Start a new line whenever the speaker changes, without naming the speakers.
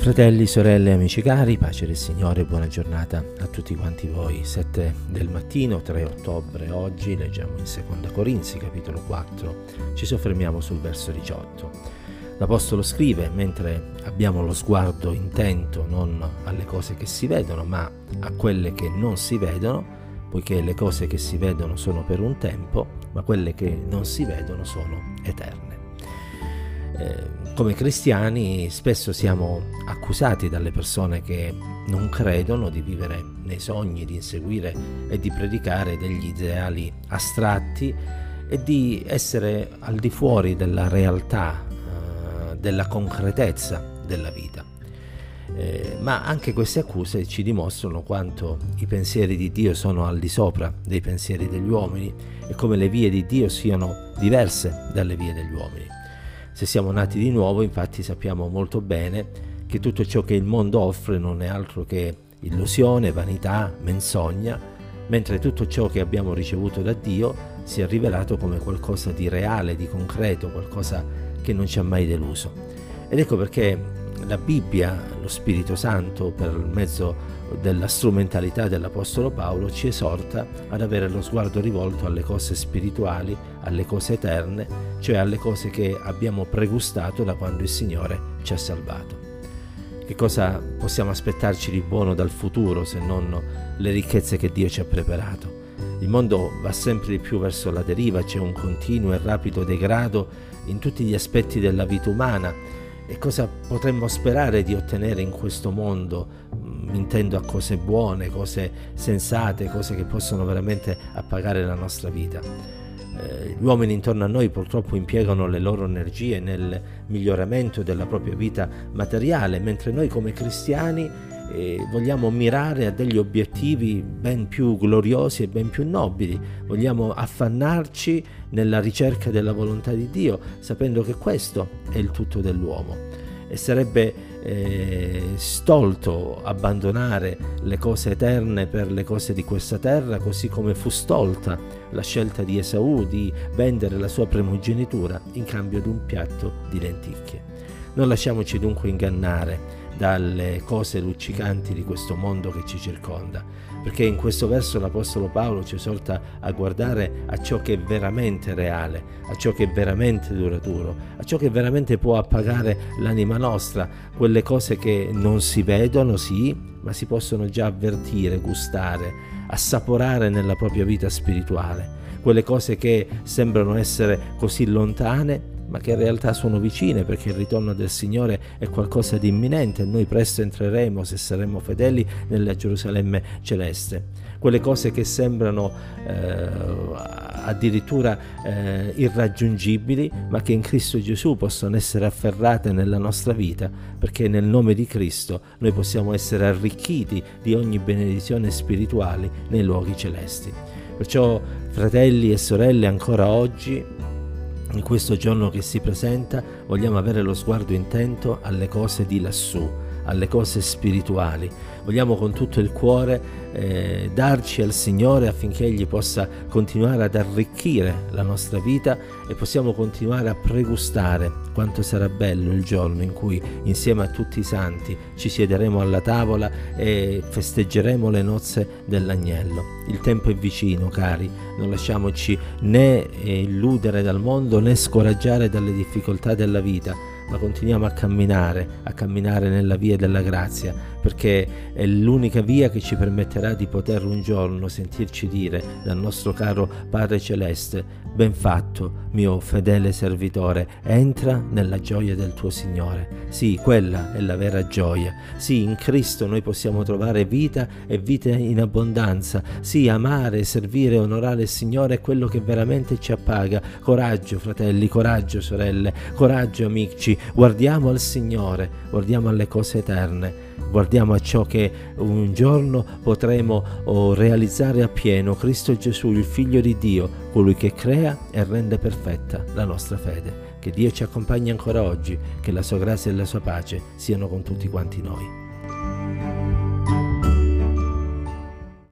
Fratelli, sorelle, amici cari, pace del Signore, buona giornata a tutti quanti voi. 7 del mattino, 3 ottobre, oggi leggiamo in Seconda Corinzi, capitolo 4, ci soffermiamo sul verso 18. L'Apostolo scrive, mentre abbiamo lo sguardo intento non alle cose che si vedono, ma a quelle che non si vedono, poiché le cose che si vedono sono per un tempo, ma quelle che non si vedono sono eterne. Eh, come cristiani spesso siamo accusati dalle persone che non credono di vivere nei sogni, di inseguire e di predicare degli ideali astratti e di essere al di fuori della realtà, eh, della concretezza della vita. Eh, ma anche queste accuse ci dimostrano quanto i pensieri di Dio sono al di sopra dei pensieri degli uomini e come le vie di Dio siano diverse dalle vie degli uomini. Se siamo nati di nuovo, infatti, sappiamo molto bene che tutto ciò che il mondo offre non è altro che illusione, vanità, menzogna, mentre tutto ciò che abbiamo ricevuto da Dio si è rivelato come qualcosa di reale, di concreto, qualcosa che non ci ha mai deluso. Ed ecco perché la Bibbia, lo Spirito Santo, per mezzo della strumentalità dell'Apostolo Paolo, ci esorta ad avere lo sguardo rivolto alle cose spirituali, alle cose eterne, cioè alle cose che abbiamo pregustato da quando il Signore ci ha salvato. Che cosa possiamo aspettarci di buono dal futuro se non le ricchezze che Dio ci ha preparato? Il mondo va sempre di più verso la deriva, c'è un continuo e rapido degrado in tutti gli aspetti della vita umana e cosa potremmo sperare di ottenere in questo mondo? Mm, intendo a cose buone, cose sensate, cose che possono veramente appagare la nostra vita. Eh, gli uomini intorno a noi purtroppo impiegano le loro energie nel miglioramento della propria vita materiale, mentre noi come cristiani eh, vogliamo mirare a degli obiettivi ben più gloriosi e ben più nobili, vogliamo affannarci nella ricerca della volontà di Dio, sapendo che questo è il tutto dell'uomo. E sarebbe eh, stolto abbandonare le cose eterne per le cose di questa terra, così come fu stolta la scelta di Esaù di vendere la sua primogenitura in cambio di un piatto di lenticchie. Non lasciamoci dunque ingannare dalle cose luccicanti di questo mondo che ci circonda, perché in questo verso l'Apostolo Paolo ci esorta a guardare a ciò che è veramente reale, a ciò che è veramente duraturo, a ciò che veramente può appagare l'anima nostra, quelle cose che non si vedono, sì, ma si possono già avvertire, gustare, assaporare nella propria vita spirituale, quelle cose che sembrano essere così lontane ma che in realtà sono vicine perché il ritorno del Signore è qualcosa di imminente e noi presto entreremo se saremo fedeli nella Gerusalemme celeste. Quelle cose che sembrano eh, addirittura eh, irraggiungibili, ma che in Cristo Gesù possono essere afferrate nella nostra vita, perché nel nome di Cristo noi possiamo essere arricchiti di ogni benedizione spirituale nei luoghi celesti. Perciò, fratelli e sorelle, ancora oggi in questo giorno che si presenta vogliamo avere lo sguardo intento alle cose di lassù, alle cose spirituali. Vogliamo con tutto il cuore eh, darci al Signore affinché Egli possa continuare ad arricchire la nostra vita e possiamo continuare a pregustare quanto sarà bello il giorno in cui insieme a tutti i santi ci siederemo alla tavola e festeggeremo le nozze dell'agnello. Il tempo è vicino, cari, non lasciamoci né illudere dal mondo né scoraggiare dalle difficoltà della vita ma continuiamo a camminare, a camminare nella via della grazia, perché è l'unica via che ci permetterà di poter un giorno sentirci dire dal nostro caro Padre Celeste, ben fatto, mio fedele servitore, entra nella gioia del tuo Signore. Sì, quella è la vera gioia. Sì, in Cristo noi possiamo trovare vita e vita in abbondanza. Sì, amare, servire, onorare il Signore è quello che veramente ci appaga. Coraggio, fratelli, coraggio, sorelle, coraggio, amici, guardiamo al Signore, guardiamo alle cose eterne, guardiamo a ciò che un giorno potremo oh, realizzare appieno, Cristo Gesù, il Figlio di Dio, colui che crea e rende perfetta la nostra fede. Che Dio ci accompagni ancora oggi, che la sua grazia e la sua pace siano con tutti quanti noi.